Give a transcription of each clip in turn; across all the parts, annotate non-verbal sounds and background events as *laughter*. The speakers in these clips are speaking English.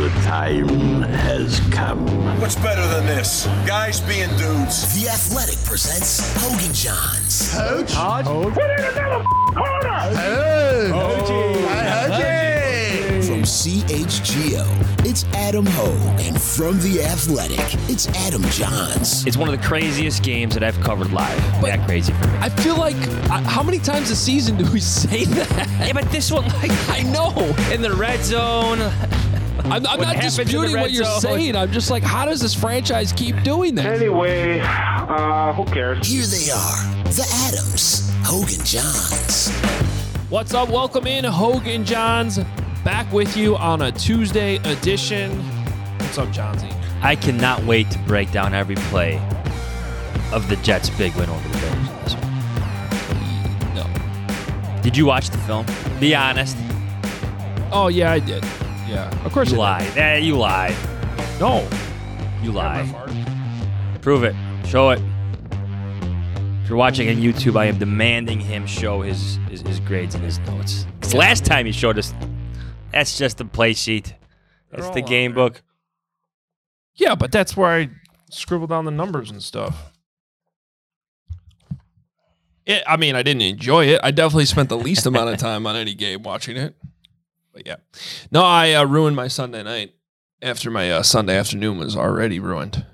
The time has come. What's better than this? Guys being dudes. The Athletic presents Hogan Jahns. Coach? OG. OG! From CHGO, it's Adam Hoge. And from The Athletic, it's Adam Jahns. It's one of the craziest games that I've covered live. that crazy for me. I feel like I, how many times a season do we *laughs* say that? yeah, but this one, like, I know. in the red zone. I'm, I'm not happens in the disputing what you're zone? saying. I'm just like, how does this franchise keep doing that? Anyway, uh, who cares? Here they are, the Adams, Hogan Jahns. What's up? Welcome in, Hogan Jahns. Back with you on a Tuesday edition. What's up, Jahnsy? I cannot wait to break down every play of the Jets' big win over the Bears. in this one. No. Did you watch the film? Be honest. Oh yeah, I did. Yeah, of course You lie. Eh, you lie. did. No, You lie. Prove it. Show it. If you're watching on YouTube, I am demanding him show his his, his grades and his notes. notes. 'Cause last time he showed us, that's just the play sheet. That's They're the all game there. book. Yeah, but that's where I scribble down the numbers and stuff. It, I mean, I didn't enjoy it. I definitely spent the least amount of time on any game watching it. But yeah, no, I uh, ruined my Sunday night after my uh, Sunday afternoon was already ruined.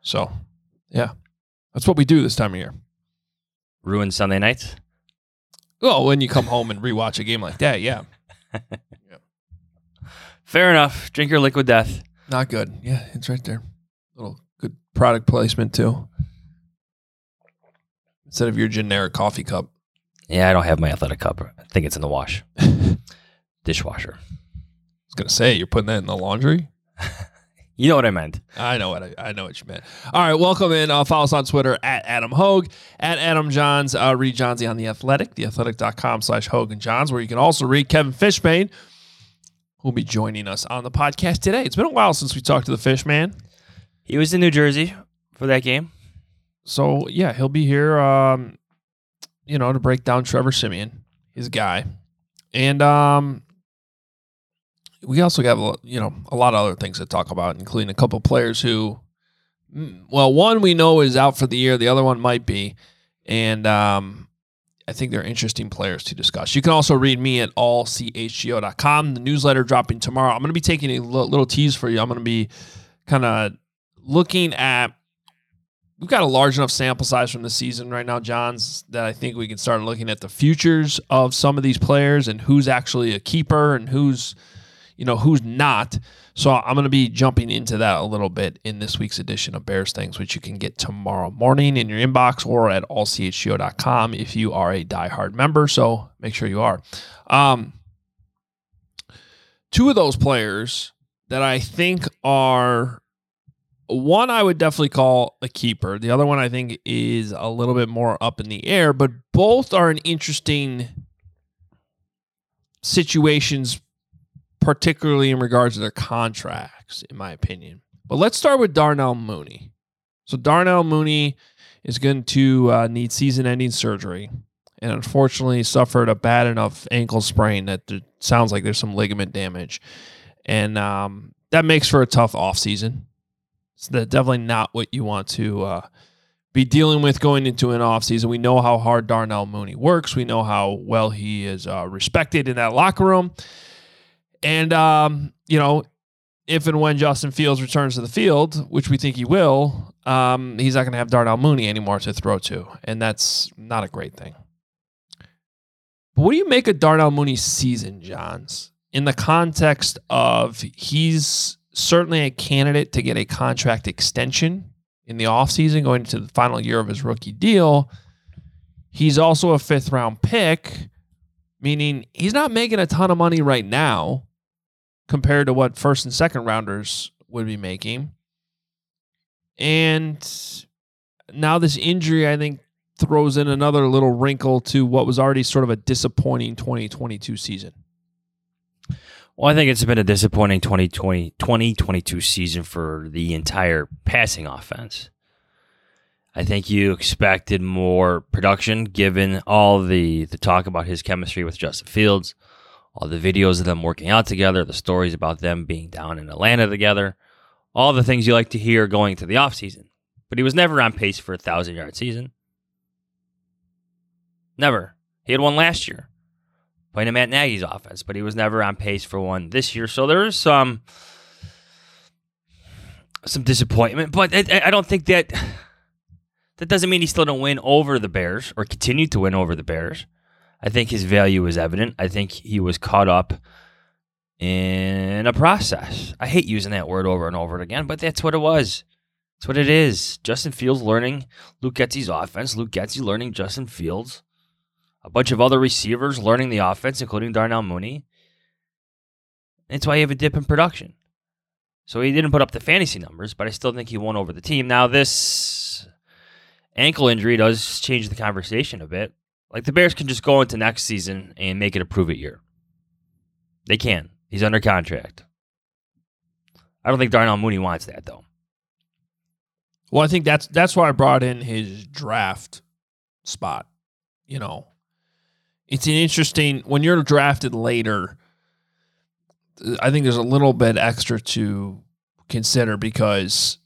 So, yeah, that's what we do this time of year. Ruined Sunday nights. Well, when you come home and rewatch a game like that, yeah. *laughs* yeah, Fair enough. Drink your liquid death. not good. Yeah, it's right there. Little good product placement too. Instead of your generic coffee cup. Yeah, I don't have my athletic cup. I think it's in the wash. *laughs* Dishwasher. I was gonna say you're putting that in the laundry. *laughs* You know what I meant. I know what I, I know what you meant. All right, welcome in. Uh, follow us on Twitter at Adam Hoge, at Adam Jahns. Uh, read Jahnsy on the Athletic, theathletic.com slash Hogan Jahns, where you can also read Kevin Fishbain, who'll be joining us on the podcast today. It's been a while since we talked to the Fishman. He was in New Jersey for that game. So yeah, he'll be here um, you know, to break down Trevor Siemian, his guy. And um we also got you know a lot of other things to talk about, including a couple players who, mm, well, one we know is out for the year, the other one might be, and um, I think they're interesting players to discuss. You can also read me at allchgo.com. The newsletter dropping tomorrow. I'm going to be taking a little tease for you. I'm going to be kind of looking at. We've got a large enough sample size from the season right now, Jahns, that I think we can start looking at the futures of some of these players and who's actually a keeper and who's you know who's not. So I'm going to be jumping into that a little bit in this week's edition of Bears Things, which you can get tomorrow morning in your inbox or at allchgo.com if you are a diehard member. So make sure you are. Um, two of those players that I think are one I would definitely call a keeper. The other one I think is a little bit more up in the air, but both are an interesting situations particularly in regards to their contracts, in my opinion. But let's start with Darnell Mooney. So Darnell Mooney is going to uh, need season-ending surgery, and unfortunately suffered a bad enough ankle sprain that it sounds like there's some ligament damage, and um, that makes for a tough offseason. So that's definitely not what you want to uh, be dealing with going into an offseason. We know how hard Darnell Mooney works. We know how well he is uh, respected in that locker room. And um, you know, if and when Justin Fields returns to the field, which we think he will, um, he's not going to have Darnell Mooney anymore to throw to, and that's not a great thing. But what do you make of Darnell Mooney's season, Jahns? In the context of he's certainly a candidate to get a contract extension in the offseason going into the final year of his rookie deal. He's also a fifth round pick, meaning he's not making a ton of money right now compared to what first and second rounders would be making. And now this injury, I think, throws in another little wrinkle to what was already sort of a disappointing 2022 season. Well, I think it's been a disappointing 2020, 2022 season for the entire passing offense. I think you expected more production given all the, the talk about his chemistry with Justin Fields, all the videos of them working out together, the stories about them being down in Atlanta together, all the things you like to hear going to the offseason. But he was never on pace for a thousand yard season. Never. He had one last year, playing in Matt Nagy's offense, but he was never on pace for one this year. So there is some some disappointment, but I, I don't think that that doesn't mean he still don't win over the Bears or continue to win over the Bears. I think his value was evident. I think he was caught up in a process. I hate using that word over and over again, but that's what it was. That's what it is. Justin Fields learning Luke Getsy's offense. Luke Getsy learning Justin Fields. A bunch of other receivers learning the offense, including Darnell Mooney. That's why you have a dip in production. So he didn't put up the fantasy numbers, but I still think he won over the team. Now, this ankle injury does change the conversation a bit. Like the Bears can just go into next season and make it a prove it year. They can. He's under contract. I don't think Darnell Mooney wants that though. Well, I think that's that's why I brought in his draft spot. You know, it's an interesting when you're drafted later. Uh, I think there's a little bit extra to consider because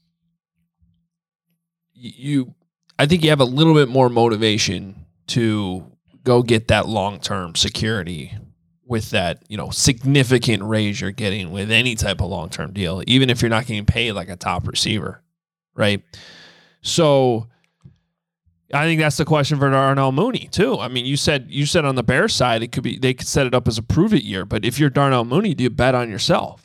you, I think you have a little bit more motivation to go get that long term security with that, you know, significant raise you're getting with any type of long term deal, even if you're not getting paid like a top receiver. Right. So I think that's the question for Darnell Mooney too. I mean, you said you said on the Bear side it could be they could set it up as a prove it year, but if you're Darnell Mooney, do you bet on yourself?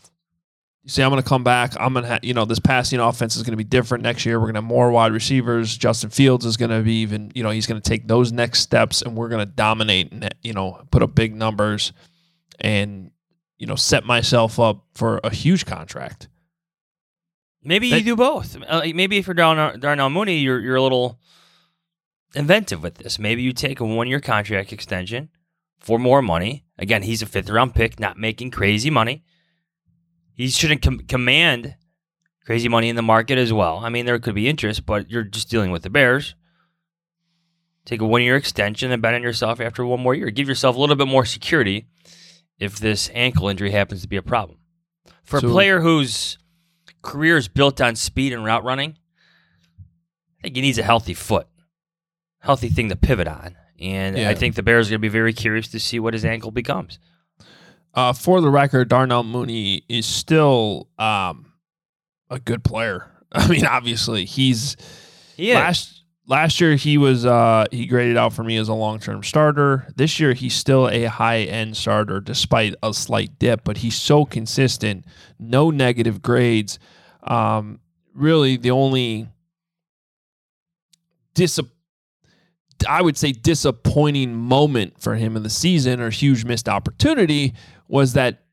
You say I'm going to come back. I'm going to ha- you know this passing offense is going to be different next year. We're going to have more wide receivers. Justin Fields is going to be even you know he's going to take those next steps, and we're going to dominate and you know put up big numbers, and you know set myself up for a huge contract. Maybe That- you do both. Uh, maybe if you're Darnell, Darnell Mooney, you're you're a little inventive with this. Maybe you take a one year contract extension for more money. Again, he's a fifth round pick, not making crazy money. He shouldn't com- command crazy money in the market as well. I mean, there could be interest, but you're just dealing with the Bears. Take a one year extension and bet on yourself after one more year. Give yourself a little bit more security if this ankle injury happens to be a problem. For So- a player whose career is built on speed and route running, I think he needs a healthy foot, healthy thing to pivot on. And Yeah. I think the Bears are going to be very curious to see what his ankle becomes. Uh, for the record, Darnell Mooney is still um, a good player. *laughs* I mean, obviously, he's Yeah. last last year he was uh, he graded out for me as a long term starter. This year he's still a high end starter despite a slight dip, but he's so consistent, no negative grades. Um, really, the only dis I would say disappointing moment for him in the season or huge missed opportunity was that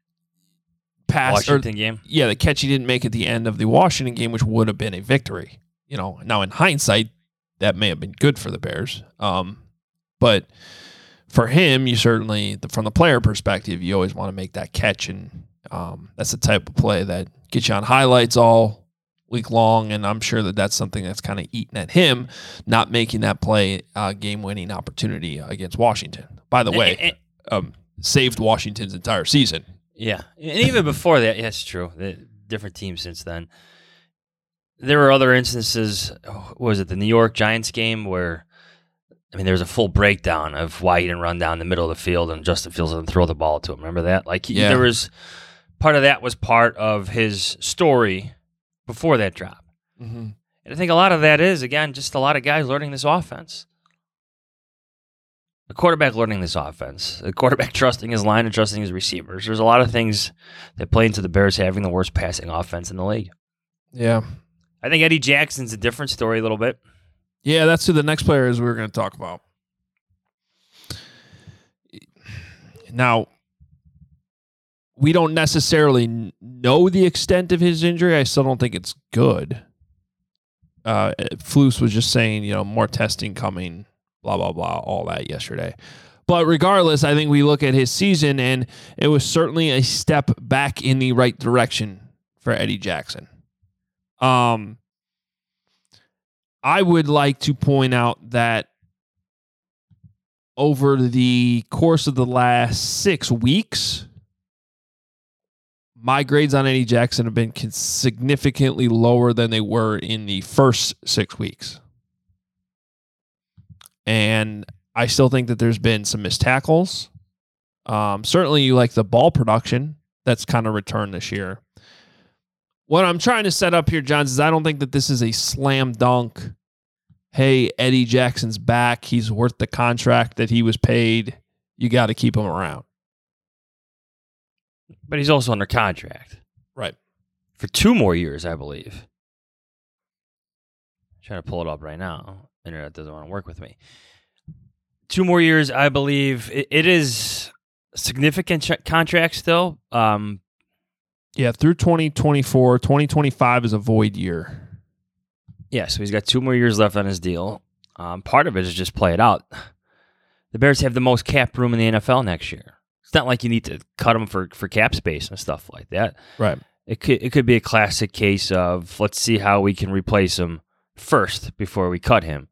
pass or Washington game. yeah, the catch he didn't make at the end of the Washington game, which would have been a victory. You know, now in hindsight, that may have been good for the Bears. Um, but for him, you certainly, from the player perspective, you always want to make that catch, and um, that's the type of play that gets you on highlights all week long. And I'm sure that that's something that's kind of eating at him, not making that play uh, game-winning opportunity against Washington. By the way, um, saved Washington's entire season. Yeah, and even before that, yeah, it's true. The different teams since then. There were other instances. Was it the New York Giants game where, I mean, there was a full breakdown of why he didn't run down the middle of the field and Justin Fields didn't throw the ball to him. Remember that? Like, he, Yeah. there was part of that was part of his story before that drop. Mm-hmm. And I think a lot of that is again just a lot of guys learning this offense. The quarterback learning this offense, the quarterback *laughs* trusting his line and trusting his receivers. There's a lot of things that play into the Bears having the worst passing offense in the league. Yeah. I think Eddie Jackson's a different story a little bit. Yeah, that's who the next player is we are going to talk about. Now, we don't necessarily know the extent of his injury. I still don't think it's good. Uh, Flus was just saying, you know, more testing coming, blah, blah, blah, all that yesterday. But regardless, I think we look at his season and it was certainly a step back in the right direction for Eddie Jackson. Um, I would like to point out that over the course of the last six weeks, my grades on Eddie Jackson have been significantly lower than they were in the first six weeks. And I still think that there's been some missed tackles. Um, certainly, you like the ball production that's kind of returned this year. What I'm trying to set up here, Jahns, is I don't think that this is a slam dunk. Hey, Eddie Jackson's back. He's worth the contract that he was paid. You got to keep him around. But he's also under contract. Right. For two more years, I believe. trying to pull it up right now. Internet doesn't want to work with me. Two more years, I believe. it, it is significant ch- contract still. Um, Yeah, through 2024, 2025 is a void year. yeah, so he's got two more years left on his deal. Um, part of it is just play it out. The Bears have the most cap room in the NFL next year. It's not like you need to cut them for, for cap space and stuff like that. Right. It could it could be a classic case of let's see how we can replace him first before we cut him.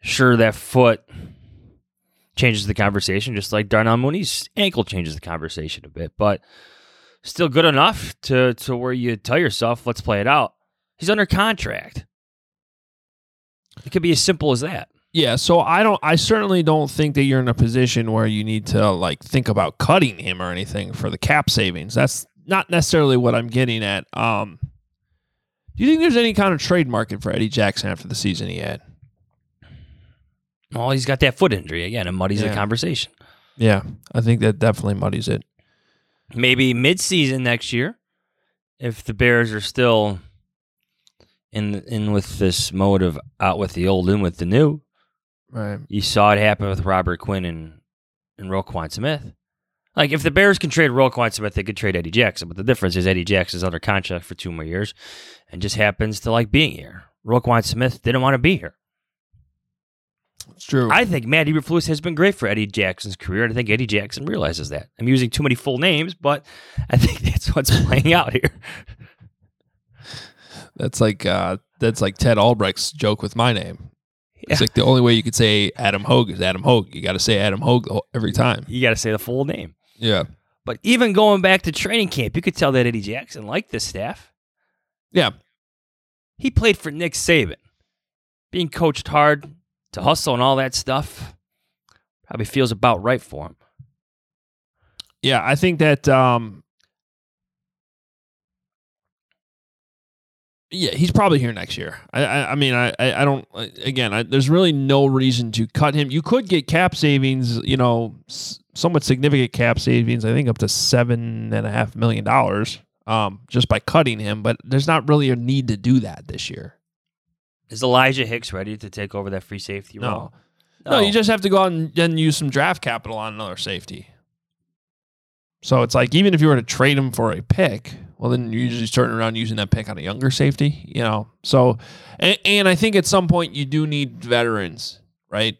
Sure, that foot changes the conversation, just like Darnell Mooney's ankle changes the conversation a bit, but still good enough to to where you tell yourself, let's play it out. He's under contract. It could be as simple as that. Yeah, so I don't I certainly don't think that you're in a position where you need to like think about cutting him or anything for the cap savings. That's not necessarily what I'm getting at. Um do you think there's any kind of trade market for Eddie Jackson after the season he had? Well, he's got that foot injury again. It muddies the Yeah. conversation. Yeah, I think that definitely muddies it. maybe mid-season next year if the bears are still in in with this mode of out with the old in with the new Right. you saw it happen with robert quinn and and roquan smith like if the bears can trade roquan smith they could trade eddie jackson but the difference is eddie jackson's under contract for two more years and just happens to like being here roquan smith didn't want to be here It's true. I think Matt Eberflus has been great for Eddie Jackson's career, and I think Eddie Jackson realizes that. I'm using too many full names, but I think *laughs* that's what's playing out here. that's like uh that's like Ted Albrecht's joke with my name. Yeah. It's like the only way you could say Adam Hoge is Adam Hoge. You got to say Adam Hoge every time. You got to say the full name. Yeah. But even going back to training camp, you could tell that Eddie Jackson liked this staff. Yeah. He played for Nick Saban, being coached hard to hustle and all that stuff. Probably feels about right for him. Yeah, I think that um yeah, he's probably here next year. I I, I mean, I I don't again. I, there's really no reason to cut him. You could get cap savings, you know, somewhat significant cap savings. I think up to seven and a half million dollars, um, just by cutting him. But there's not really a need to do that this year. Is Elijah Hicks ready to take over that free safety No. role? No, you just have to go out and, and use some draft capital on another safety. So it's like even if you were to trade him for a pick, well, then you're usually turning around using that pick on a younger safety, you know. So, and, and I think at some point you do need veterans, right?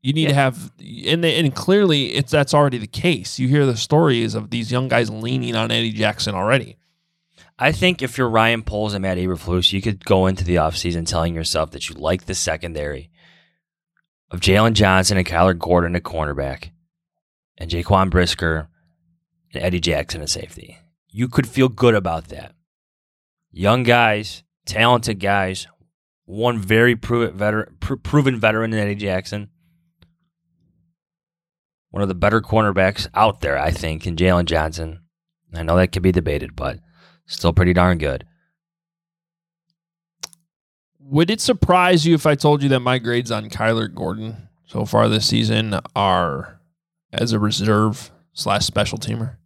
You need to have, and they, and clearly it's that's already the case. You hear the stories of these young guys leaning on Eddie Jackson already. I think if you're Ryan Poles and Matt Eberflus, you could go into the offseason telling yourself that you like the secondary of Jaylon Johnson and Kyler Gordon at cornerback and Jaquan Brisker and Eddie Jackson at safety. You could feel good about that. Young guys, talented guys, one very proven veteran, proven veteran in Eddie Jackson. One of the better cornerbacks out there, I think, in Jaylon Johnson. I know that could be debated, but still pretty darn good. Would it surprise you if I told you that my grades on Kyler Gordon so far this season are as a reserve slash special teamer?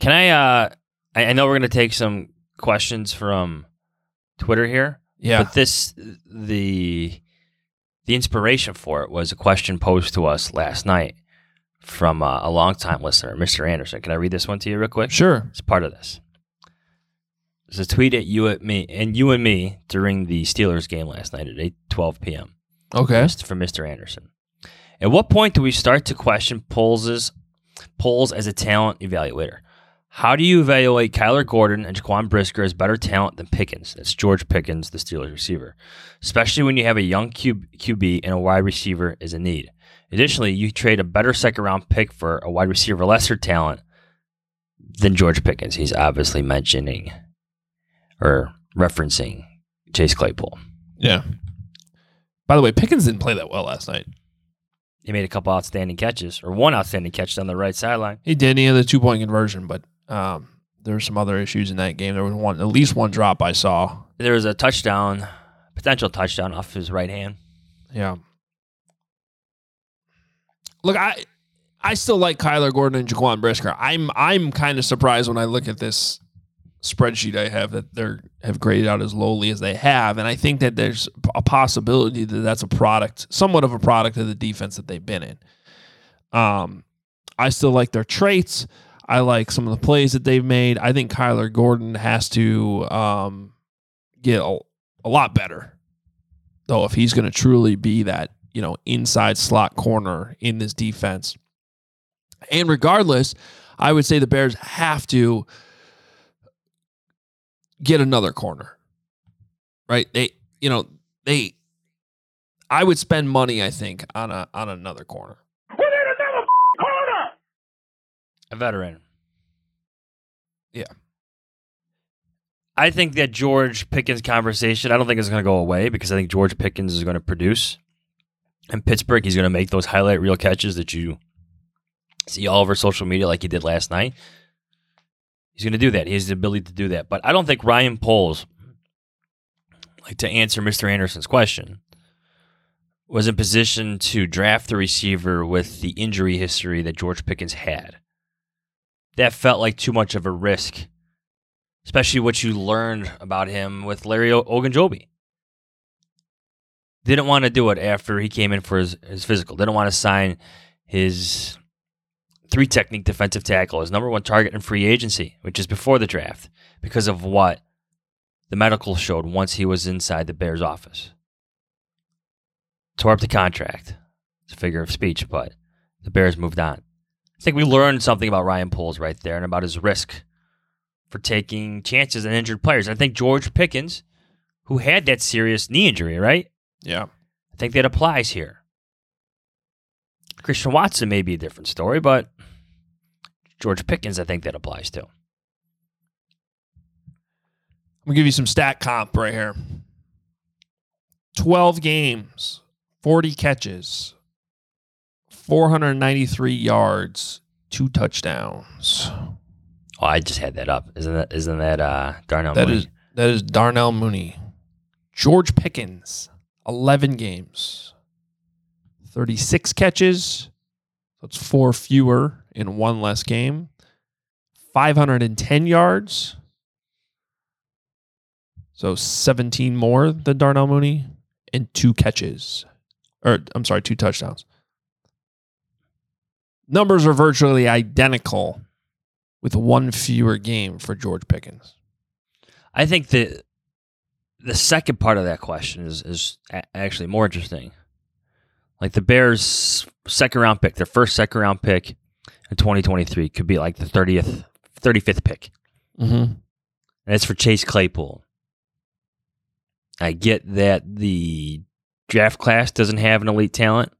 Can I? uh I, I know we're gonna take some questions from Twitter here, Yeah. but this the the inspiration for it was a question posed to us last night from uh, a longtime listener, Mr. Anderson. Can I read this one to you real quick? Sure. It's part of this. There's a tweet at you at me and you and me during the Steelers game last night at 8 12 p.m. Okay. Just from Mr. Anderson. At what point do we start to question Poles's Poles as a talent evaluator? How do you evaluate Kyler Gordon and Jaquan Brisker as better talent than Pickens? That's George Pickens, the Steelers receiver, especially when you have a young Q- QB and a wide receiver is a need. Additionally, you trade a better second round pick for a wide receiver lesser talent than George Pickens. He's obviously mentioning or referencing Chase Claypool. Yeah. By the way, Pickens didn't play that well last night. He made a couple outstanding catches, or one outstanding catch down the right sideline. He did. He had the two point conversion, but um, there were some other issues in that game. There was one, at least one drop I saw. There was a touchdown, potential touchdown off his right hand. Yeah. Look, I I still like Kyler Gordon and Jaquan Brisker. I'm I'm kind of surprised when I look at this spreadsheet I have that they're have graded out as lowly as they have, and I think that there's a possibility that that's a product, somewhat of a product of the defense that they've been in. Um, I still like their traits. I like some of the plays that they've made. I think Kyler Gordon has to um, get a, a lot better, though, if he's going to truly be that you know inside slot corner in this defense. And regardless, I would say the Bears have to get another corner. Right? They you know, they I would spend money, I think, on a on another corner. We need another corner. A veteran. Yeah. I think that George Pickens conversation, I don't think it's going to go away because I think George Pickens is going to produce. In Pittsburgh, he's going to make those highlight reel catches that you see all over social media like he did last night. He's going to do that. He has the ability to do that. But I don't think Ryan Poles, like to answer Mr. Anderson's question, was in position to draft the receiver with the injury history that George Pickens had. That felt like too much of a risk, especially what you learned about him with Larry Ogunjobi. Didn't want to do it after he came in for his, his physical. Didn't want to sign his three technique defensive tackle, his number one target in free agency, which is before the draft, because of what the medical showed once he was inside the Bears office. Tore up the contract. It's a figure of speech, but the Bears moved on. I think we learned something about Ryan Poles right there and about his risk for taking chances on injured players. I think George Pickens, who had that serious knee injury, right? Yeah. I think that applies here. Christian Watson may be a different story, but George Pickens, I think that applies to. I'm gonna give you some stat comp right here. 12 games, 40 catches, 493 yards, two touchdowns. Oh, I just had that up. Isn't that isn't that uh Darnell That Mooney? is that is Darnell Mooney. George Pickens, 11 games, 36 catches. That's four fewer in one less game. 510 yards. So 17 more than Darnell Mooney and two catches. Or I'm sorry, two touchdowns. Numbers are virtually identical with one fewer game for George Pickens. I think that the second part of that question is is actually more interesting. Like the Bears' second round pick, their first second round pick in 2023 could be like the 30th, 35th pick. Mm-hmm. And it's for Chase Claypool. I get that the draft class doesn't have an elite talent.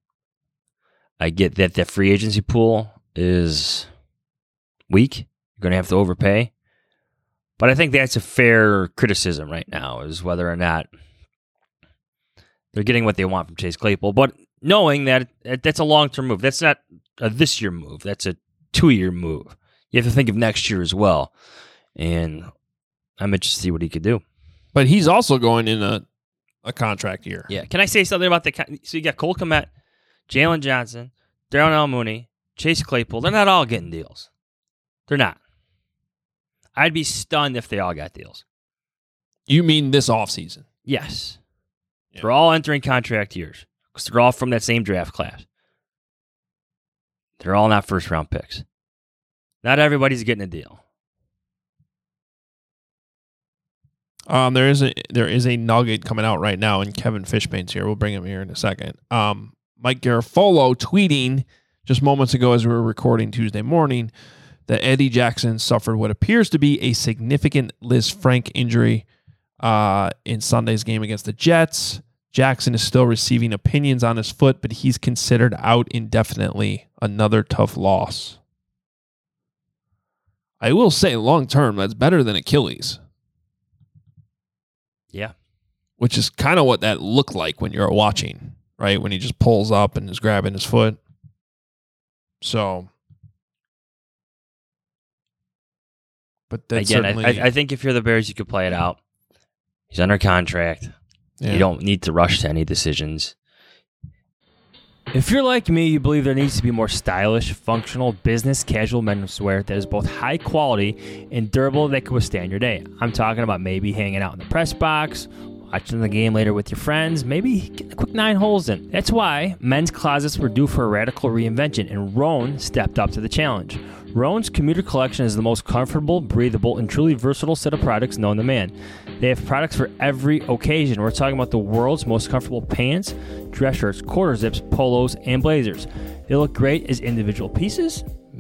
I get that the free agency pool is weak. You're going to have to overpay. But I think that's a fair criticism right now is whether or not they're getting what they want from Chase Claypool. But knowing that that- that's a long term move, that's not a this year move, that's a two year move. You have to think of next year as well. And I'm interested to see what he could do. But he's also going in a, a contract year. Yeah. Can I say something about the? con- So you got Cole Kmet, Jaylon Johnson, Darnell Mooney, Chase Claypool. They're not all getting deals. They're not. I'd be stunned if they all got deals. You mean this offseason? Yes. Yeah. They're all entering contract years because they're all from that same draft class. They're all not first round picks. Not everybody's getting a deal. Um, there is a there is a nugget coming out right now, and Kevin Fishbain's here. We'll bring him here in a second. Um, Mike Garafolo tweeting just moments ago as we were recording Tuesday morning, that Eddie Jackson suffered what appears to be a significant Lisfranc injury uh, in Sunday's game against the Jets. Jackson is still receiving opinions on his foot, but he's considered out indefinitely. Another tough loss. I will say, long term, that's better than Achilles, Yeah. which is kind of what that looked like when you're watching, right? When he just pulls up and is grabbing his foot. So, but that's Again, certainly, I, I think if you're the Bears, you could play it out. He's under contract. Yeah. You don't need to rush to any decisions. If you're like me, you believe there needs to be more stylish, functional, business casual menswear that is both high quality and durable that can withstand your day. I'm talking about maybe hanging out in the press box, watching the game later with your friends, maybe getting a quick nine holes in. That's why men's closets were due for a radical reinvention, and Rhone stepped up to the challenge. Rhone's commuter collection is the most comfortable, breathable, and truly versatile set of products known to man. They have products for every occasion. We're talking about the world's most comfortable pants, dress shirts, quarter zips, polos, and blazers. They look great as individual pieces,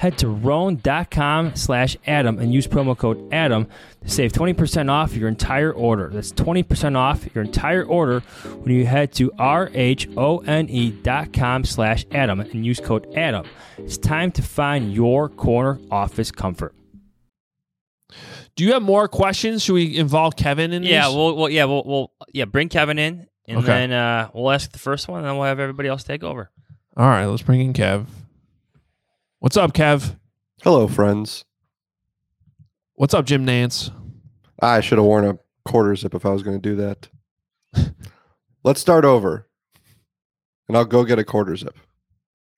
Head to rhone.com slash Adam and use promo code Adam to save 20% off your entire order. That's 20% off your entire order when you head to R-H-O-N-E.com slash Adam and use code Adam. It's time to find your corner office comfort. Do you have more questions? Should we involve Kevin in Yeah, these? well, well yeah, we'll, we'll yeah, bring Kevin in and Okay. then uh, we'll ask the first one and then we'll have everybody else take over. All right, let's bring in Kev. What's up, Kev? Hello, friends. What's up, Jim Nantz? I should have worn a quarter zip if I was going to do that. *laughs* Let's start over, and I'll go get a quarter zip.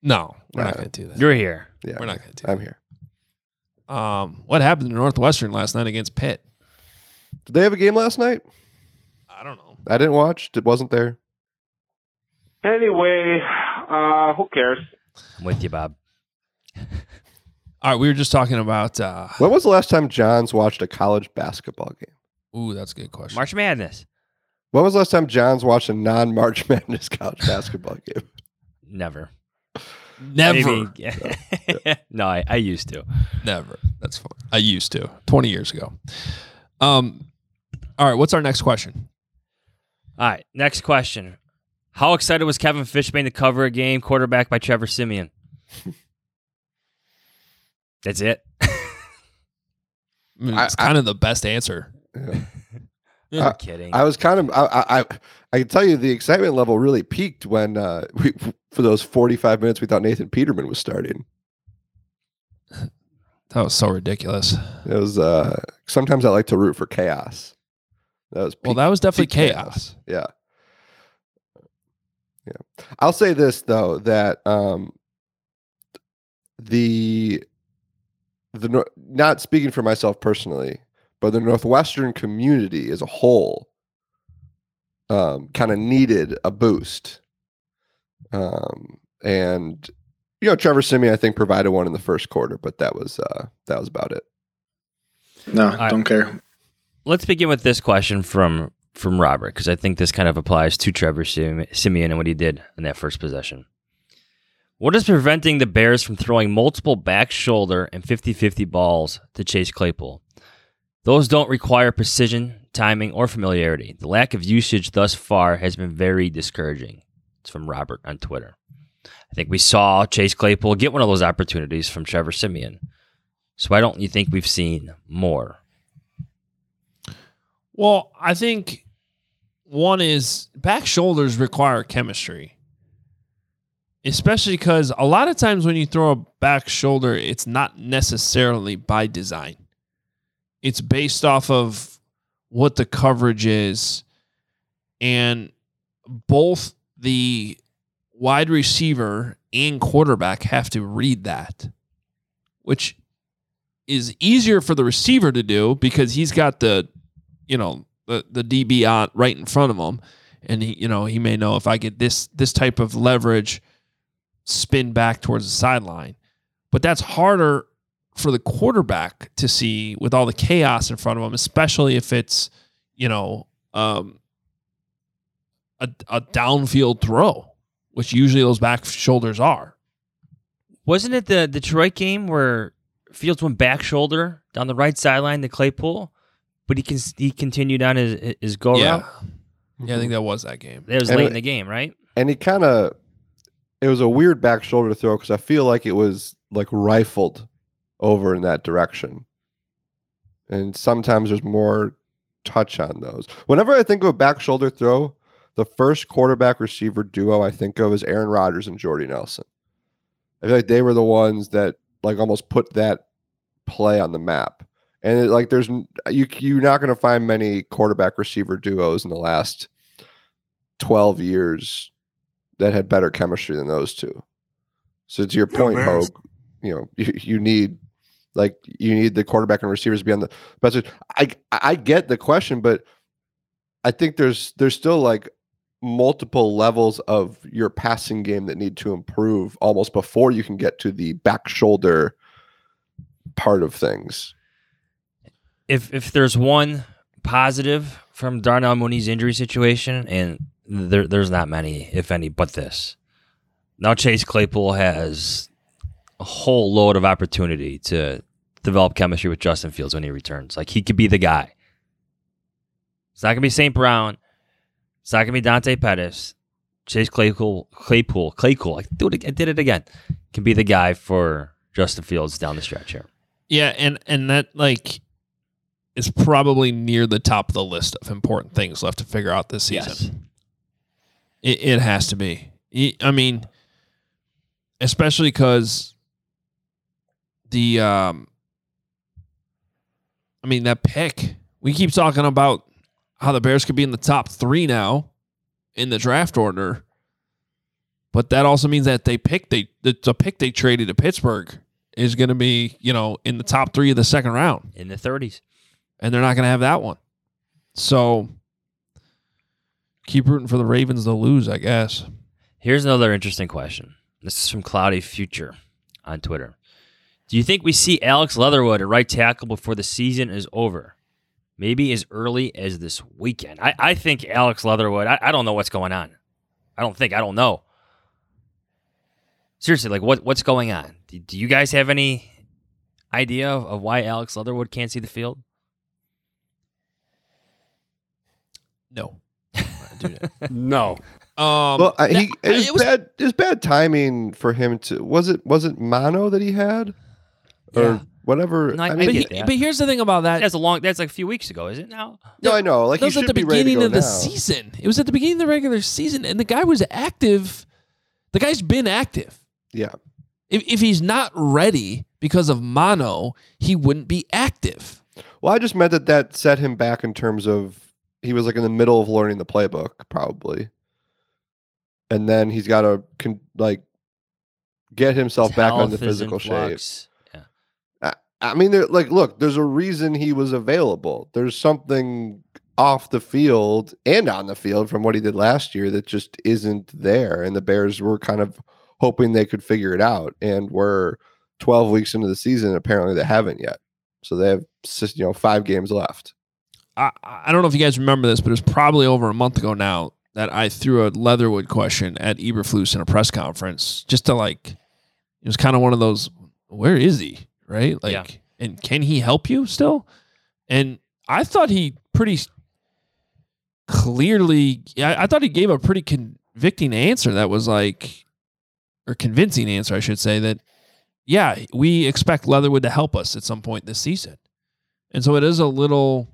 No, we're not Uh, going to do that. You're here. Yeah, We're not going to do I'm here. Um, what happened to Northwestern last night against Pitt? Did they have a game last night? I don't know. I didn't watch. It wasn't there. Anyway, uh, who cares? I'm with you, Bob. All right, we were just talking about. Uh, When was the last time Jahns watched a college basketball game? ooh, that's a good question. March Madness. When was the last time Jahns watched a non-March *laughs* Madness college basketball game? Never. Never, Maybe- *laughs* *laughs* no, I, I used to. never. That's fine. I used to twenty years ago. Um, all right. What's our next question? All right, next question. How excited was Kevin Fishbain to cover a game quarterback by Trevor Siemian? That's it. *laughs* I mean, I- it's kind of the best answer. Yeah. *laughs* I'm Uh, kidding. I was kind of. I, I. I- I can tell you the excitement level really peaked when uh, we, for those 45 minutes we thought Nathan Peterman was starting. That was so ridiculous. It was. Uh, sometimes I like to root for chaos. That was. Well, that was definitely peak chaos. Yeah. Yeah. I'll say this though that um the the not speaking for myself personally, but the Northwestern community as a whole um kind of needed a boost. Um and you know Trevor Siemian I think provided one in the first quarter, but that was uh that was about it. No, right. don't care. Let's begin with this question from from Robert because I think this kind of applies to Trevor Sim- Siemian and what he did in that first possession. What is preventing the Bears from throwing multiple back shoulder and 50-50 balls to Chase Claypool? Those don't require precision, timing, or familiarity. The lack of usage thus far has been very discouraging. It's from Robert on Twitter. I think we saw Chase Claypool get one of those opportunities from Trevor Siemian. So why don't you think we've seen more? Well, I think one is back shoulders require chemistry. Especially because a lot of times when you throw a back shoulder, it's not necessarily by design. It's based off of what the coverage is. And both the wide receiver and quarterback have to read that, which is easier for the receiver to do because he's got the, you know, the the DB on right in front of him, and he, you know, he may know if I get this this type of leverage, spin back towards the sideline, but that's harder for the quarterback to see with all the chaos in front of him, especially if it's, you know, um, a, a downfield throw, which usually those back shoulders are. Wasn't it the Detroit game where Fields went back shoulder down the right sideline to Claypool, but he can he continued on his his go yeah. route. Yeah, I think that was that game. That was And late it- in the game, right? and he kind of it was a weird back shoulder throw because I feel like it was like rifled over in that direction. And sometimes there's more touch on those. Whenever I think of a back shoulder throw, the first quarterback receiver duo I think of is Aaron Rodgers and Jordy Nelson. I feel like they were the ones that like almost put that play on the map. And it, like there's you you're not going to find many quarterback receiver duos in the last 12 years that had better chemistry than those two. So to your point, Bears. Hoge, you know, *laughs* you, you need like you need the quarterback and receivers to be on the best. I I get the question, but I think there's there's still like multiple levels of your passing game that need to improve almost before you can get to the back shoulder part of things. If if there's one positive from Darnell Mooney's injury situation, and there there's not many, if any, but this. Now Chase Claypool has a whole load of opportunity to develop chemistry with Justin Fields when he returns. Like he could be the guy. It's not gonna be St. Brown. It's not gonna be Dante Pettis. Chase Claypool, Claypool, Claypool. I, do it, I did it again. Can be the guy for Justin Fields down the stretch here. Yeah, and and that like is probably near the top of the list of important things left to figure out this season. It, it has to be. I- I mean, especially because the um, I mean that pick. We keep talking about how the Bears could be in the top three now in the draft order, but that also means that they picked they the, the pick they traded to Pittsburgh is going to be you know in the top three of the second round in the 30s. and they're not going to have that one. So keep rooting for the Ravens to lose, I guess. Here's another interesting question. This is from Cloudy Future on Twitter. Do you think we see Alex Leatherwood at right tackle before the season is over? Maybe as early as this weekend. I, I think Alex Leatherwood, I, I don't know what's going on. I don't think, I don't know. Seriously, like what what's going on? Do, do you guys have any idea of, of why Alex Leatherwood can't see the field? No. *laughs* No. Um, well, I, that- he it was, it was- bad. It was bad timing for him to. Was it? Was it mono that he had, or Yeah. whatever? No, I- I I mean, but, he- but here's the thing about that. That's a long that's like a few weeks ago, is it now? no, I know. Like that was at the be beginning go of the season. It was at the beginning of the regular season, and the guy was active. The guy's been active. Yeah, If, if he's not ready because of mono, he wouldn't be active. Well, I just meant that that set him back in terms of he was like in the middle of learning the playbook, probably, and then he's got to con- like get himself His back on the health is in physical shape. Yeah. I mean, there, like, look, there's a reason he was available. There's something off the field and on the field from what he did last year that just isn't there, and the Bears were kind of hoping they could figure it out, and we're 12 weeks into the season. Apparently, they haven't yet, so they have you know five games left. I, I don't know if you guys remember this, but it was probably over a month ago now that I threw a Leatherwood question at Eberflus in a press conference just to like, it was kind of one of those, where is he? Right? Like, Yeah. and can he help you still? And I thought he pretty clearly, I, I thought he gave a pretty convicting answer that was like, or convincing answer, I should say, that, yeah, we expect Leatherwood to help us at some point this season. And so it is a little.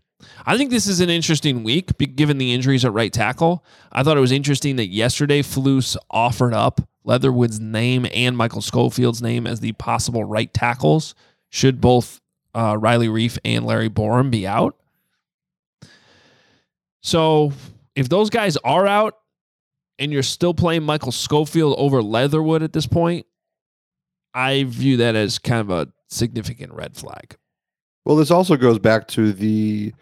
I think this is an interesting week given the injuries at right tackle. I thought it was interesting that yesterday Flus offered up Leatherwood's name and Michael Schofield's name as the possible right tackles should both uh, Riley Reiff and Larry Borom be out. So if those guys are out and you're still playing Michael Schofield over Leatherwood at this point, I view that as kind of a significant red flag. Well, this also goes back to the,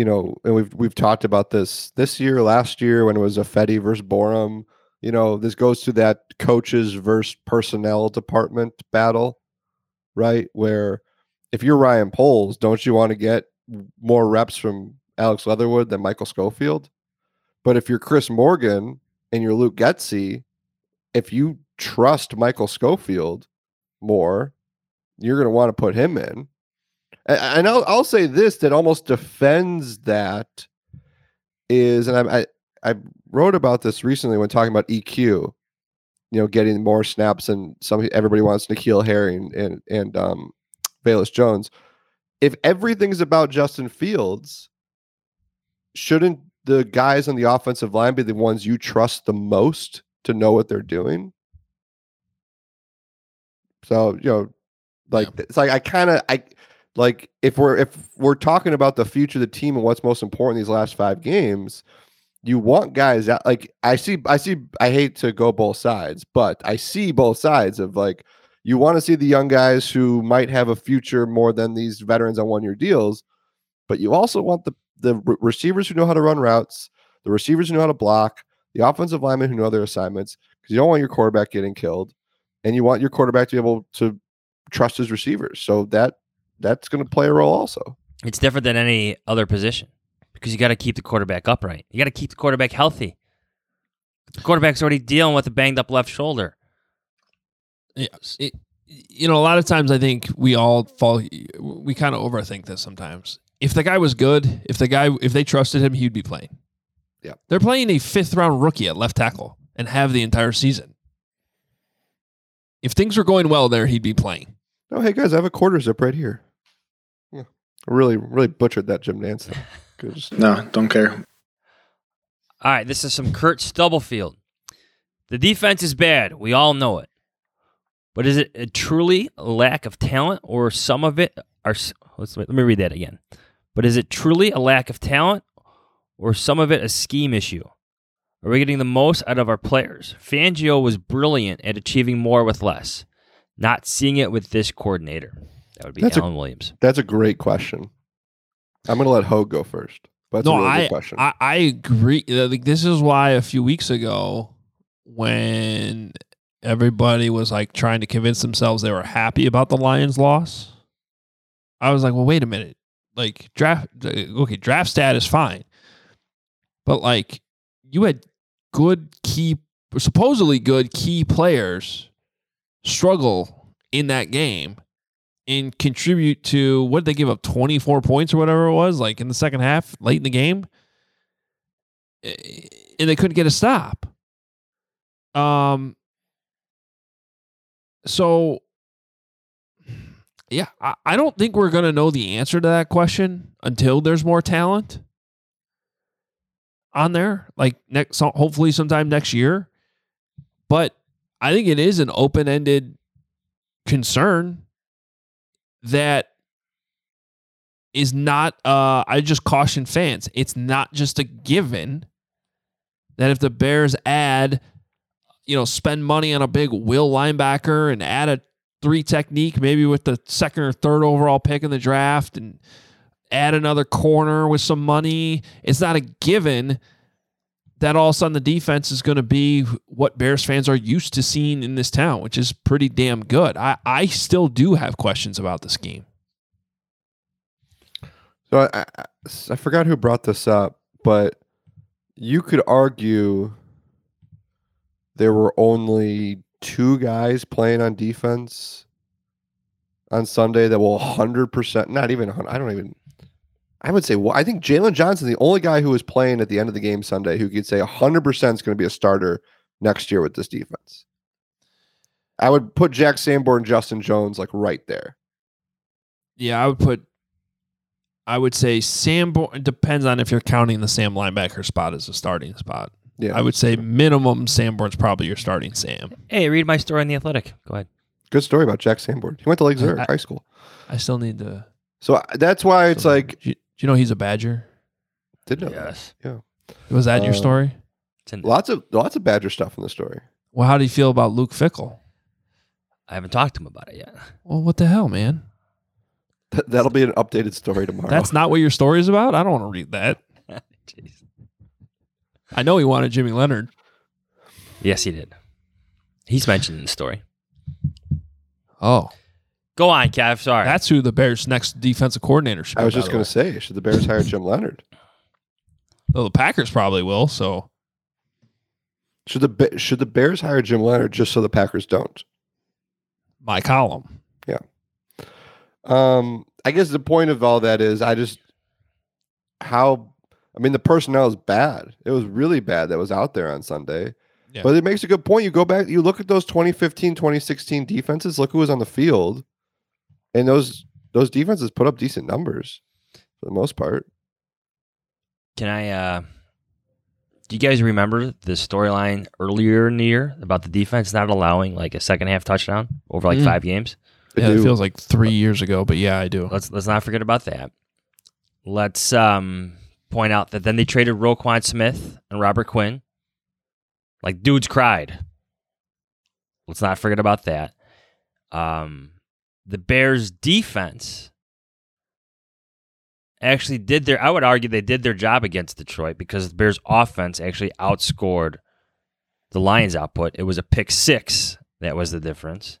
you know, and we've we've talked about this this year, last year when it was a Fetty versus Borom. You know, this goes to that coaches versus personnel department battle, right? Where if you're Ryan Poles, don't you want to get more reps from Alex Leatherwood than Michael Schofield? But if you're Chris Morgan and you're Luke Getsy, if you trust Michael Schofield more, you're going to want to put him in. And I'll, I'll say this that almost defends that is, and I, I I wrote about this recently when talking about EQ. You know, getting more snaps and some everybody wants N'Keal Harry and and, and um, Velus Jones. If everything's about Justin Fields, shouldn't the guys on the offensive line be the ones you trust the most to know what they're doing? So you know, like it's like I kind of I like if we're if we're talking about the future of the team and what's most important these last five games, you want guys that like I see I see I hate to go both sides, but I see both sides of like you want to see the young guys who might have a future more than these veterans on one year deals, but you also want the the re- receivers who know how to run routes, the receivers who know how to block, the offensive linemen who know their assignments, because you don't want your quarterback getting killed, and you want your quarterback to be able to trust his receivers. So that that's going to play a role also. It's different than any other position because you got to keep the quarterback upright. You got to keep the quarterback healthy. The quarterback's already dealing with a banged up left shoulder. Yeah, it, you know, a lot of times I think we all fall. We kind of overthink this sometimes. If the guy was good, if the guy, if they trusted him, he'd be playing. Yeah. they're playing a fifth round rookie at left tackle and have the entire season. If things were going well there, he'd be playing. Oh, hey guys, I have a quarter zip right here. Yeah. I really, really butchered that Jim Nantz thing. Good. Just- No, don't care. All right, this is some Kurt Stubblefield. The defense is bad. We all know it. But is it a truly a lack of talent or some of it are let's let me read that again. But is it truly a lack of talent or some of it a scheme issue? Are we getting the most out of our players? Fangio was brilliant at achieving more with less. Not seeing it with this coordinator. That would be That's a- Williams. That's a great question. I'm going to let Hoge go first. But that's no, a really I, good question. I I agree. Like this is why a few weeks ago, when everybody was like trying to convince themselves they were happy about the Lions' loss, I was like, well, wait a minute. Like draft, okay, draft stat is fine, but like you had good key, supposedly good key players struggle in that game and contribute to what did they give up 24 points or whatever it was like in the second half late in the game? Eh, and they couldn't get a stop. Um so yeah i, I don't think we're going to know the answer to that question until there's more talent on there like next hopefully sometime next year. But i think it is an open-ended concern that is not uh I just caution fans. It's not just a given that if the Bears add you know, spend money on a big will linebacker and add a three technique maybe with the second or third overall pick in the draft and add another corner with some money, it's not a given that all of a sudden the defense is going to be what Bears fans are used to seeing in this town, which is pretty damn good. I, I still do have questions about the scheme. So I, I, I forgot who brought this up, but you could argue there were only two guys playing on defense on Sunday that will 100%, not even, 100 I don't even, I would say, well, I think Jaylon Johnson, the only guy who was playing at the end of the game Sunday, who could say 100% is going to be a starter next year with this defense. I would put Jack Sanborn, Justin Jones like right there. Yeah, I would put. I would say Sanborn. It depends on if you're counting the Sam linebacker spot as a starting spot. Yeah. I would say minimum Sanborn's probably your starting Sam. Hey, read my story on the Athletic. Go ahead. Good story about Jack Sanborn. He went to Lake Zurich I- High School. I still need to. So that's why it's so- like, do you, know he's a Badger? did know that. Yeah. Was that your Uh, story? Lots of lots of Badger stuff in the story. Well, how do you feel about Luke Fickell? I haven't talked to him about it yet. Well, what the hell, man? Th- That'll be an updated story tomorrow. That's not what your story is about. I don't want to read that. *laughs* Jeez. I know he wanted Jimmy Leonhard. Yes, he did. He's mentioned in the story. Oh, Go on, Kev. Sorry. that's who the Bears' next defensive coordinator should. be. I was by just the going way. to say, should the Bears hire Jim Leonhard? Well, the Packers probably will. So Should the Ba- should the Bears hire Jim Leonhard just so the Packers don't? my column. Yeah. Um, I guess the point of all that is, I just how I mean the personnel is bad. It was really bad that was out there on Sunday. Yeah. But it makes a good point. You go back, you look at those 2015, 2016 defenses. Look who was on the field, and those those defenses put up decent numbers for the most part. Can I? uh Do you guys remember the storyline earlier in the year about the defense not allowing like a second half touchdown over like Mm. five games? I yeah, it feels like three years ago, but yeah, I do. Let's let's not forget about that. Let's um point out that then they traded Roquan Smith and Robert Quinn. Like dudes cried. Let's not forget about that. Um the Bears defense actually did their I would argue they did their job against Detroit because the Bears offense actually outscored the Lions output. It was a pick 6 that was the difference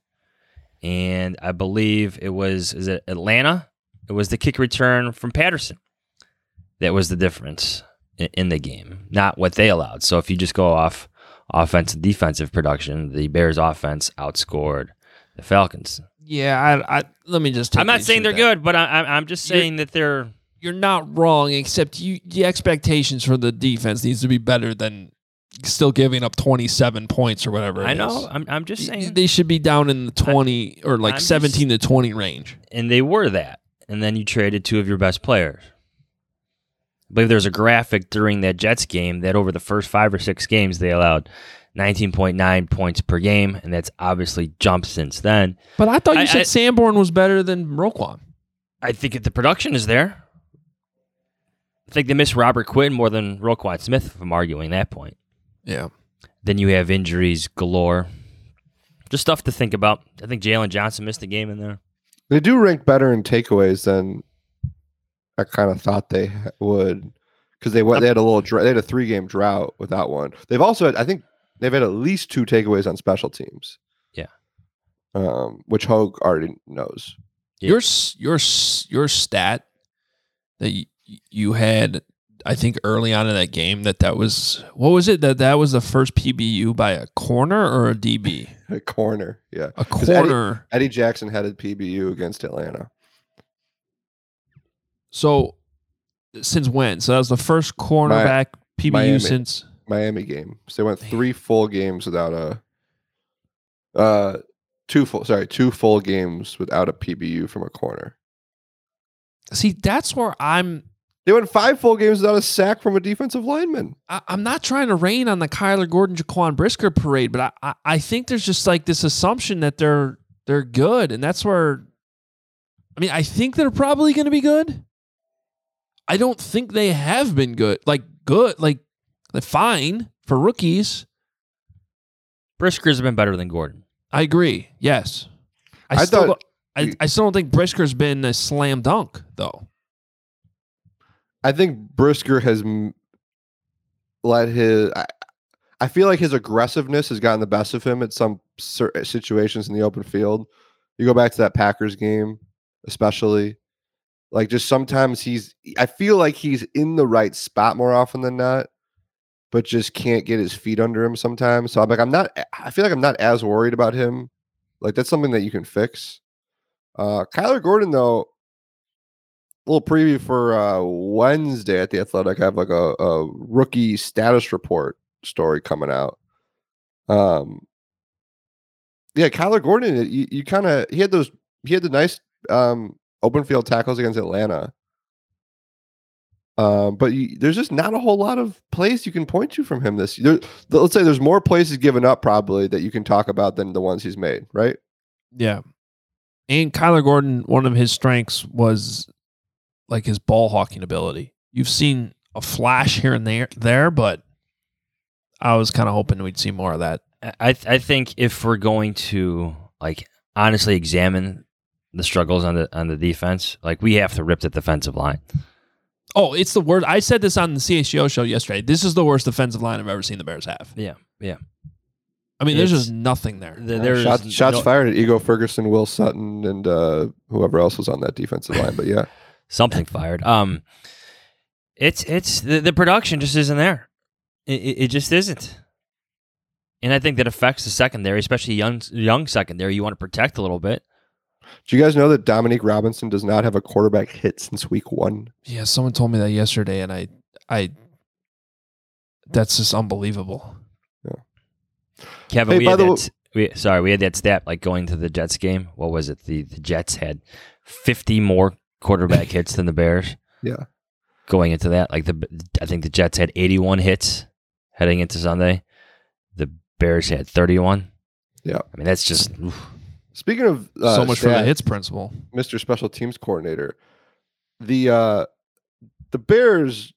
and I believe it was is it Atlanta? It was the kick return from Patterson that was the difference in, the game, not what they allowed. So if you just go off offensive defensive production, the Bears offense outscored the Falcons. Yeah, I, I let me just. Take I'm not saying they're that. good, but I, I, I'm just You're- saying that they're. You're not wrong, except you the expectations for the defense needs to be better than still giving up 27 points or whatever. it I know. is. I'm, I'm just saying, they should be down in the 20 or like I'm just- 17 to 20 range. and they were that. And then you traded two of your best players. I believe there's a graphic during that Jets game that over the first five or six games they allowed 19.9 points per game, and that's obviously jumped since then. But I thought you I- said I- Sanborn was better than Roquan. I think that the production is there. I think they miss Robert Quinn more than Roquan Smith, if I'm arguing that point. Yeah. Then you have injuries galore. Just stuff to think about. I think Jaylon Johnson missed a game in there. They do rank better in takeaways than I kind of thought they would because they went. They had a little. They had a three game drought without one. They've also. Had, I think they've had at least two takeaways on special teams. Yeah. Um, which Hoge already knows. Yeah. Your your your stat that you, you had I think early on in that game that that was what was it that that was the first PBU by a corner or a DB? *laughs* A corner, yeah. A 'Cause Eddie- corner. Eddie Jackson headed PBU against Atlanta. So since when? So that was the first cornerback PBU Miami. since Miami game. So they went three full games without a uh two full sorry, two full games without a PBU from a corner. See, that's where I'm They went five full games without a sack from a defensive lineman. I, I'm not trying to rain on the Kyler Gordon Jaquan Brisker parade, but I, I, I think there's just like this assumption that they're they're good, and that's where I mean I think they're probably going to be good. I don't think they have been good, like good, like they're fine for rookies. Brisker's been better than Gordon. I agree. Yes, I, I still thought- don't- I, I still don't think Brisker's been a slam dunk though. I think Brisker has let his. I, I feel like his aggressiveness has gotten the best of him at some cer- situations in the open field. You go back to that Packers game, especially. Like just sometimes he's. I feel like he's in the right spot more often than not, but just can't get his feet under him sometimes. So I'm like, I'm not. I feel like I'm not as worried about him. Like that's something that you can fix. Uh Kyler Gordon though, a little preview for uh, Wednesday at the Athletic. I have like a, a rookie status report story coming out. Um, yeah, Kyler Gordon. You, you kind of he had those he had the nice um open field tackles against Atlanta. Um, but you, there's just not a whole lot of plays you can point to from him this year. There- Let's say there's more plays he's given up probably that you can talk about than the ones he's made, right? Yeah. And Kyler Gordon, one of his strengths was like his ball hawking ability. You've seen a flash here and there, there, but I was kind of hoping we'd see more of that. I I th- I think if we're going to like honestly examine the struggles on the on the defense, like we have to rip the defensive line. Oh, it's the worst. I said this on the CHGO show yesterday. This is the worst defensive line I've ever seen the Bears have. Yeah, yeah. I mean, there's It's- just nothing there. The- there's shots shots no- fired at Ego Ferguson, Will Sutton, and uh, whoever else was on that defensive line. But yeah, *laughs* something fired. Um, it's it's the, the production just isn't there. It, it, it just isn't, and I think that affects the secondary, especially young young secondary. You want to protect a little bit. Do you guys know that Dominique Robinson does not have a quarterback hit since week one? Yeah, someone told me that yesterday, and I, I, that's just unbelievable. Yeah. Kevin, Hey, we by had the that. we, sorry, we had that stat like going to the Jets game. What was it? The the Jets had fifty more quarterback *laughs* hits than the Bears. Yeah. Going into that, like the I think the Jets had eighty one hits heading into Sunday. The Bears had thirty one. Yeah. I mean that's just oof. Speaking of uh, so much for the hits principle. Mr. Special Teams Coordinator. The uh the Bears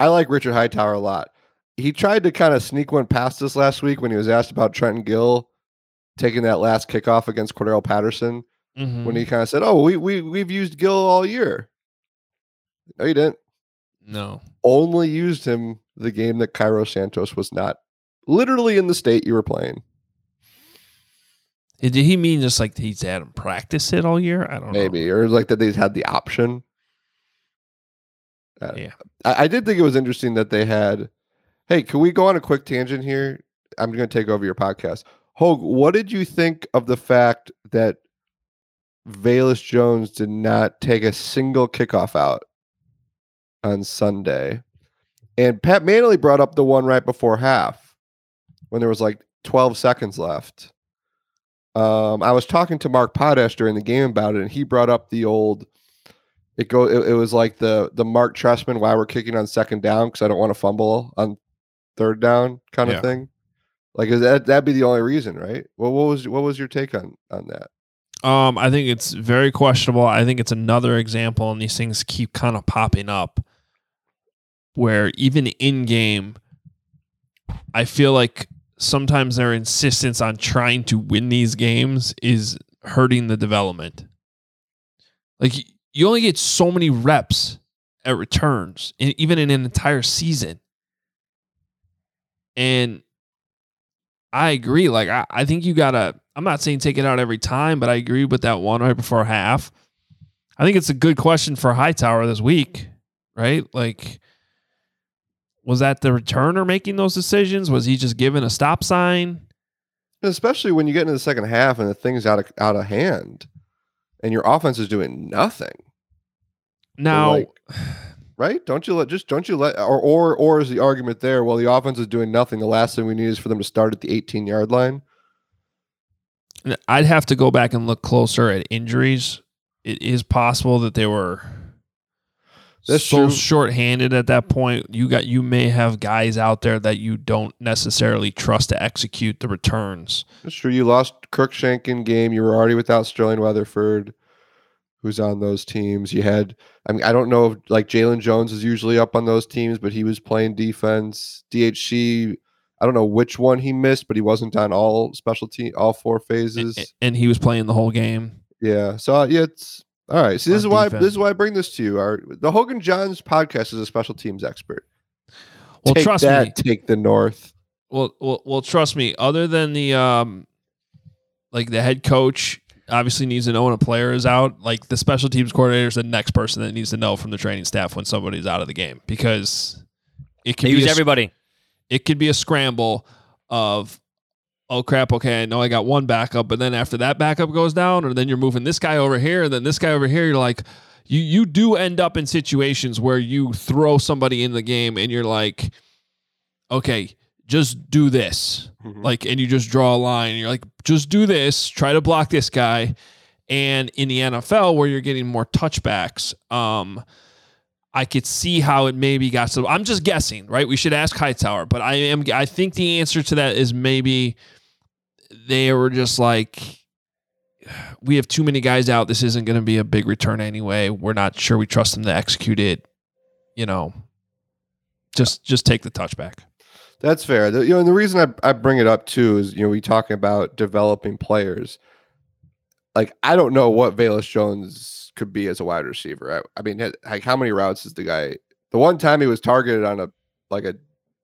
I like Richard Hightower a lot. He tried to kind of sneak one past us last week when he was asked about Trenton Gill taking that last kickoff against Cordell Patterson Mhm. when he kind of said, "Oh, we we we've used Gill all year." No, you didn't. no, Only used him the game that Cairo Santos was not literally in the state you were playing. Did he mean just like he's had him practice it all year? I don't know. maybe or like that they had the option Uh, Yeah. I, I did think it was interesting that they had hey can we go on a quick tangent here i'm going to take over your podcast hoge what did you think of the fact that Velus jones did not take a single kickoff out on sunday and pat manley brought up the one right before half when there was like 12 seconds left um, I was talking to Mark Potash during the game about it, and he brought up the old. It go. It, it was like the the Marc Trestman why we're kicking on second down because I don't want to fumble on third down kind of Yeah. thing. Like is that that'd be the only reason, right? Well, what was what was your take on on that? Um, I think it's very questionable. I think it's another example, and these things keep kind of popping up where even in game, I feel like sometimes their insistence on trying to win these games is hurting the development. Like you only get so many reps at returns, even in an entire season. And I agree. Like I, I think you gotta. I'm not saying take it out every time, but I agree with that one right before half. I think it's a good question for Hightower this week, right? Like, was that the returner making those decisions? Was he just given a stop sign? Especially when you get into the second half and the thing's out of out of hand, and your offense is doing nothing. Now, like- Right? Don't you let just don't you let or or or is the argument there? Well, the offense is doing nothing. The last thing we need is for them to start at the 18 yard line. I'd have to go back and look closer at injuries. It is possible that they were That's so true. short-handed at that point. You got you may have guys out there that you don't necessarily trust to execute the returns. That's true. You lost Cruikshank in game. You were already without Sterling Weatherford, who's on those teams. You had, I mean, I don't know if like Jaylon Jones is usually up on those teams, but he was playing defense. DHC, I don't know which one he missed, but he wasn't on all specialty, all four phases. A- and he was playing the whole game. Yeah. So uh, yeah, it's all right. See, this is why defense. this is why I bring this to you. Our the Hoge and Jahns podcast is a special teams expert. Well, take trust that. me. Take the North. Well, well, well, trust me. Other than the um, like the head coach obviously needs to know when a player is out. Like the special teams coordinator is the next person that needs to know from the training staff when somebody's out of the game because it They can be use a, everybody. it could be a scramble of oh crap okay I know I got one backup but then after that backup goes down or then you're moving this guy over here and then this guy over here you're like you you do end up in situations where you throw somebody in the game and you're like okay just do this. Like and you just draw a line and you're like just do this try to block this guy. And in the NFL where you're getting more touchbacks um I could see how it maybe got so I'm just guessing right? We should ask Hightower but I am I think the answer to that is maybe they were just like we have too many guys out this isn't going to be a big return anyway we're not sure we trust them to execute it you know just just take the touchback That's fair. The, you know, and the reason I, I bring it up too is, you know, we talking about developing players. like I don't know what Velus Jones could be as a wide receiver. I, I mean, like how many routes is the guy? The one time he was targeted on a like a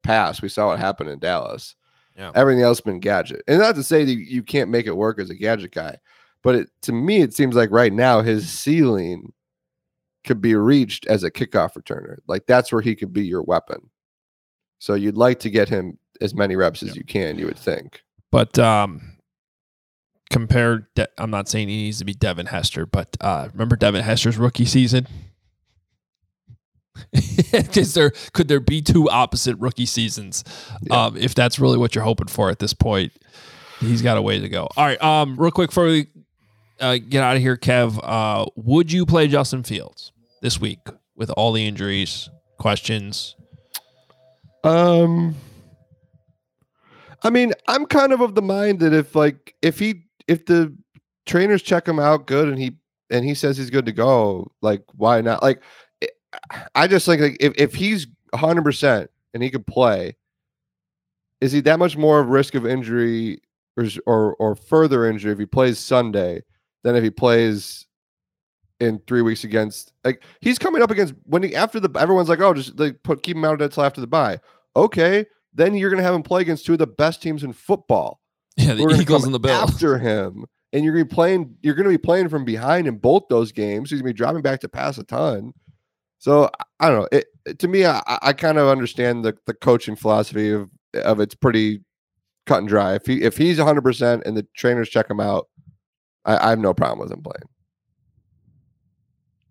pass, we saw what happened in Dallas. Yeah. Everything else been gadget, and not to say that you can't make it work as a gadget guy, but it, to me it seems like right now his ceiling could be reached as a kickoff returner. Like that's where he could be your weapon. So you'd like to get him as many reps as you can. You would think. But um, compared, De- I'm not saying he needs to be Devin Hester, but uh, remember Devin Hester's rookie season? *laughs* Is there could there be two opposite rookie seasons? Yeah. Um, if that's really what you're hoping for at this point, he's got a way to go. All right, um, real quick before we uh, get out of here, Kev, uh, would you play Justin Fields this week with all the injuries, questions? Um, I mean, I'm kind of of the mind that if like if he if the trainers check him out good and he and he says he's good to go, like why not? Like, I just think like if if he's 100 percent and he could play, is he that much more of risk of injury or or or further injury if he plays Sunday than if he plays in three weeks against like he's coming up against when he after the everyone's like oh just like put keep him out until after the bye. Okay then you're gonna have him play against two of the best teams in football. *laughs* Yeah, gonna Eagles and the Bills. after him and you're gonna be playing you're gonna be playing from behind in both those games he's gonna be dropping back to pass a ton so I- I don't know it, it- to me I, I kind of understand the the coaching philosophy of of it's pretty cut and dry if he if he's 100 percent and the trainers check him out I, I have no problem with him playing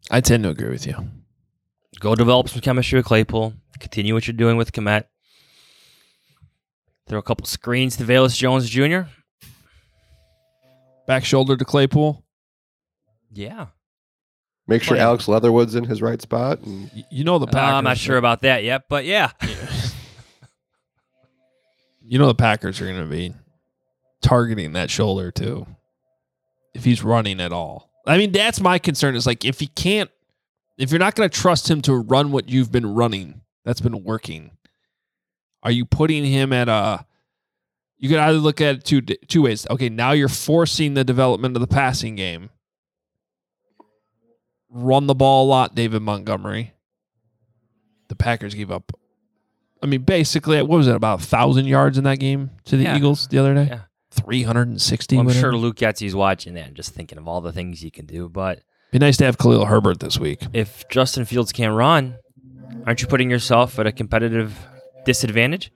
I tend to agree with you. Go develop some chemistry with Claypool. Continue what you're doing with Kmet. Throw a couple screens to Velus Jones Jr. Back shoulder to Claypool. Yeah. Make sure Alex Leatherwood's in his right spot. And You know the Uh, Packers. I'm not sure about that yet, but yeah. *laughs* You know the Packers are going to be targeting that shoulder too, if he's running at all. I mean, that's my concern. Is like if he can't, if you're not going to trust him to run what you've been running, that's been working. Are you putting him at a? You could either look at it two two ways. Okay, now you're forcing the development of the passing game. Run the ball a lot, David Montgomery. The Packers gave up I mean, basically, what was it about a thousand yards in that game to the Yeah. Eagles the other day? Yeah. three hundred and sixty. Well, I'm sure Luke Getsy's watching that and just thinking of all the things he can do. But Be nice to have Khalil Herbert this week. if Justin Fields can't run, aren't you putting yourself at a competitive disadvantage?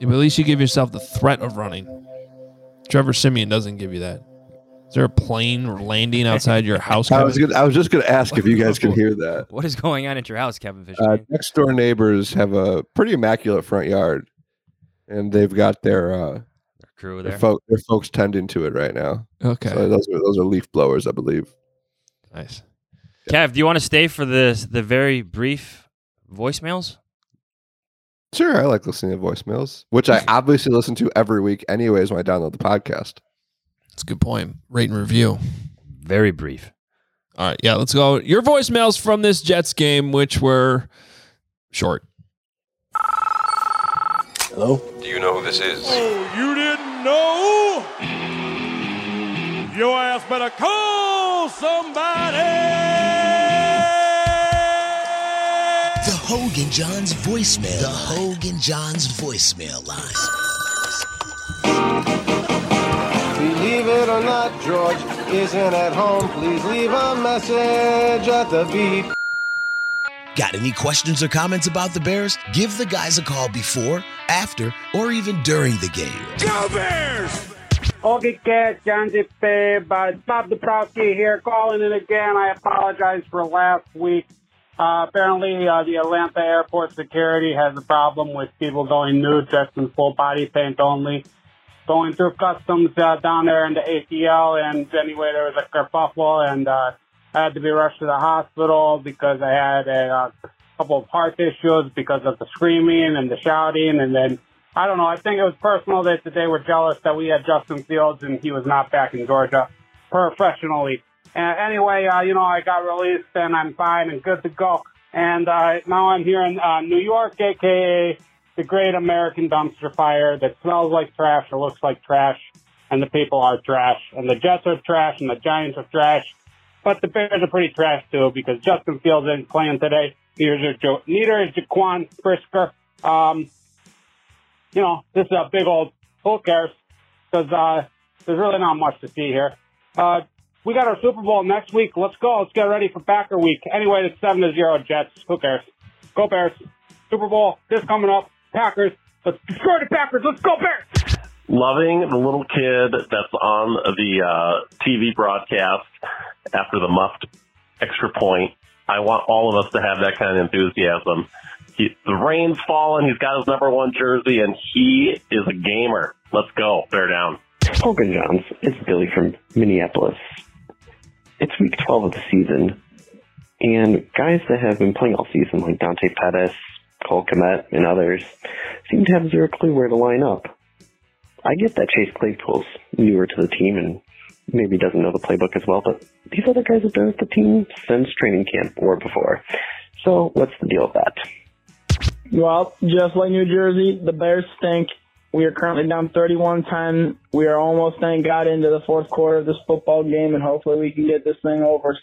Yeah, but at least you give yourself the threat of running. Trevor Siemian doesn't give you that. Is there a plane landing *laughs* outside your house? I was gonna, I was just going to ask if you guys can hear that. What is going on at your house, Kevin Fisher? Uh, next door neighbors have a pretty immaculate front yard, and they've got their uh, crew their, there. fo- their folks tending to it right now. Okay, So those are those are leaf blowers, I believe. nice. Kev, do you want to stay for the the very brief voicemails? Sure, I like listening to voicemails, which I obviously listen to every week, anyways, when I download the podcast. That's a good point. Rate and review. Very brief. All right, yeah, let's go. Your voicemails from this Jets game, which were short. Hello? Do you know who this is? Oh, you didn't know? Your ass better call somebody! The Hoge and Jahns voicemail. The Hoge and Jahns voicemail line. Believe it or not, George isn't at home. Please leave a message at the beep. Got any questions or comments about the Bears? Give the guys a call before, after, or even during the game. Go Bears! Okay, Cat, John Zip, uh, Bob Dabrowski here, calling in again. I apologize for last week. Uh, apparently, uh, the Atlanta airport security has a problem with people going nude, dressed in full body paint only, going through customs uh, down there in the ATL. And anyway, there was a kerfuffle, and uh, I had to be rushed to the hospital because I had a uh, couple of heart issues because of the screaming and the shouting, and then I don't know. I think it was personal that they were jealous that we had Justin Fields and he was not back in Georgia professionally. And anyway, uh, you know, I got released and I'm fine and good to go. And uh, now I'm here in uh, New York, aka the Great American Dumpster Fire that smells like trash or looks like trash. and the people are trash, and the Jets are trash, and the Giants are trash. But the Bears are pretty trash too because Justin Fields isn't playing today. Neither is, jo- neither is Jaquan Brisker. Um, you know, this is a big old who cares because uh, there's really not much to see here. Uh, we got our Super Bowl next week. Let's go. Let's get ready for Packer week. Anyway, it's seven to zero Jets. Who cares? Go Bears. Super Bowl this coming up. Packers. Let's destroy the Packers. Let's go Bears. loving the little kid that's on the uh, TV broadcast after the muffed extra point. I want all of us to have that kind of enthusiasm. He, the rain's falling. He's got his number one jersey, and he is a gamer. Let's go. Bear down. Hoge and Jahns, it's Billy from Minneapolis. It's week 12 of the season, and guys that have been playing all season, like Dante Pettis, Cole Kmet, and others, seem to have zero clue where to line up. I get that Chase Claypool's newer to the team and maybe doesn't know the playbook as well, but these other guys have been with the team since training camp or before. So what's the deal with that? Well, just like New Jersey, the Bears stink. We are currently down 31-10. We are almost, thank God, into the fourth quarter of this football game, and hopefully we can get this thing over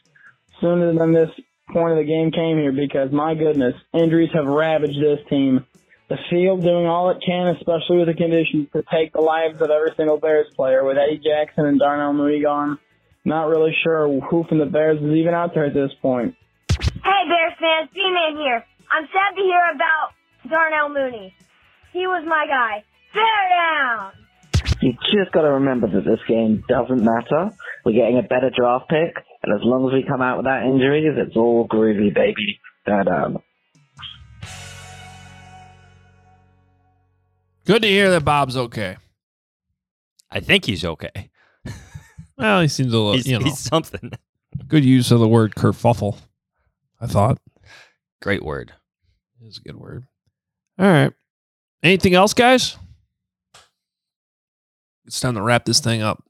sooner than this point of the game came here because, my goodness, injuries have ravaged this team. The field doing all it can, especially with the conditions, to take the lives of every single Bears player. With Eddie Jackson and Darnell Mooney gone, not really sure who from the Bears is even out there at this point. Hey Bears fans, D-Man here. I'm sad to hear about Darnell Mooney. He was my guy. Bear down! You just got to remember that this game doesn't matter. We're getting a better draft pick, and as long as we come out without injuries, it's all groovy, baby. Bear down. Good to hear that Bob's okay. I think he's okay. *laughs* Well, he seems a little, He's, you know, he's something. good use of the word kerfuffle. I thought Great word. is a good word. All right. Anything else, guys? It's time to wrap this thing up.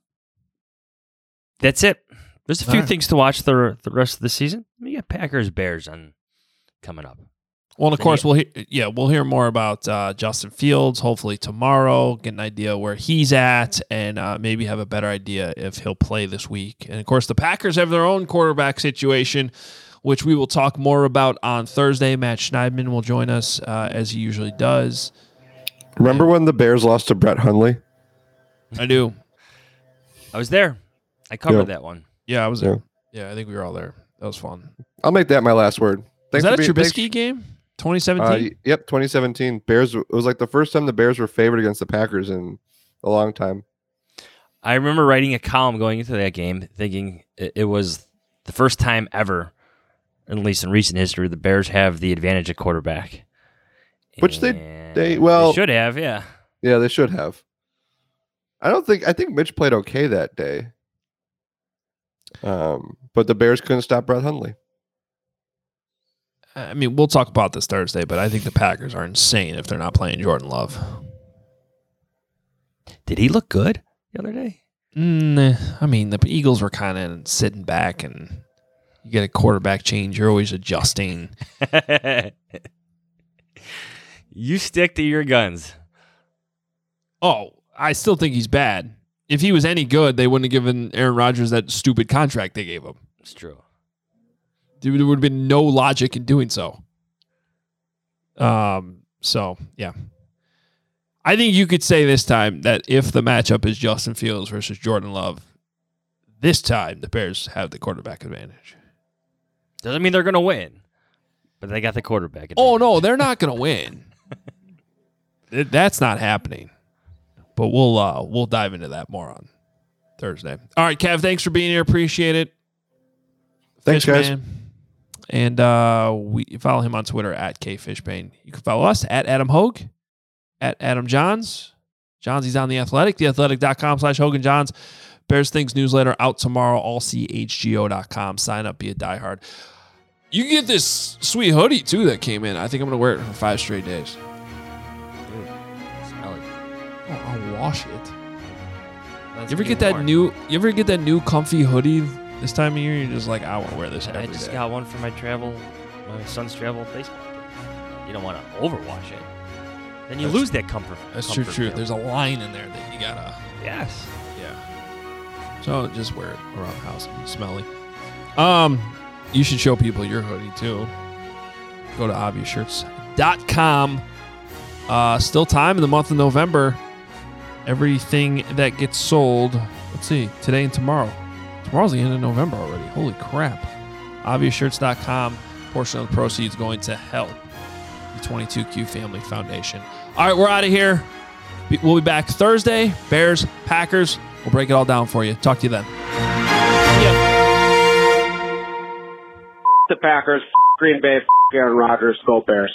That's it. There's a few All right. things to watch the the rest of the season. We got Packers Bears on coming up. Well, and of course, we'll hear, yeah, we'll hear more about uh, Justin Fields hopefully tomorrow, get an idea where he's at, and uh, maybe have a better idea if he'll play this week. And of course, the Packers have their own quarterback situation, which we will talk more about on Thursday. Matt Schneidman will join us uh, as he usually does. Remember when the Bears lost to Brett Hundley? I do. I was there. I covered Yeah. that one. Yeah, I was there. Yeah, I think we were all there. That was fun. I'll make that my last word. Was Thanks that for a being- thanks- Trubisky game? Uh, 2017? y- yep, 2017. Bears. It was like the first time the Bears were favored against the Packers in a long time. I remember writing a column going into that game, thinking it, it was the first time ever, at least in recent history, the Bears have the advantage at quarterback. Which they And they well should have, yeah. Yeah, they should have. I don't think I think Mitch played okay that day. Um, but the Bears couldn't stop Brett Hundley. I mean, we'll talk about this Thursday, but I think the Packers are insane if they're not playing Jordan Love. Did he look good the other day? Mm, I mean, the Eagles were kind of sitting back, and you get a quarterback change. You're always adjusting. *laughs* you stick to your guns. Oh, I still think he's bad. If he was any good, they wouldn't have given Aaron Rodgers that stupid contract they gave him. It's true. There would have been no logic in doing so. Um. So yeah, I think you could say this time that if the matchup is Justin Fields versus Jordan Love, this time the Bears have the quarterback advantage. Doesn't mean they're going to win, but they got the quarterback. Oh no, they're not going to win. *laughs* That's not happening. But we'll uh we'll dive into that more on Thursday. All right, Kev, thanks for being here. Appreciate it. Thanks, guys. Fishman. And uh we follow him on Twitter at KFishbain. You can follow us at Adam Hoge, at Adam Jahns. Jahns, he's on the athletic, theathletic.com slash Hoge and Jahns. Bears Things newsletter out tomorrow, allchgo.com. Sign up, be a diehard. You can get this sweet hoodie too that came in. I think I'm gonna wear it for five straight days. Smell it. Oh, I'll wash it. That's You ever get that more. new? You ever get that new comfy hoodie this time of year? You're just like, I want to wear this I just day. got one for my travel, my son's travel baseball. You don't want to overwash it. Then you That's- lose that comfort. That's true. comfort True. feel. There's a line in there that you gotta. yes. Yeah. So just wear it around the house and be smelly. Um, you should show people your hoodie too. Go to obviousshirts.com. Uh, still time in the month of November. Everything that gets sold, let's see, today and tomorrow. Tomorrow's the end of November already. Holy crap. Obviousshirts.com. Portion of the proceeds going to help the 22Q Family Foundation. All right, we're out of here. We'll be back Thursday. Bears, Packers. We'll break it all down for you. Talk to you then. The Packers, Green Bay, Aaron Rodgers, go Bears.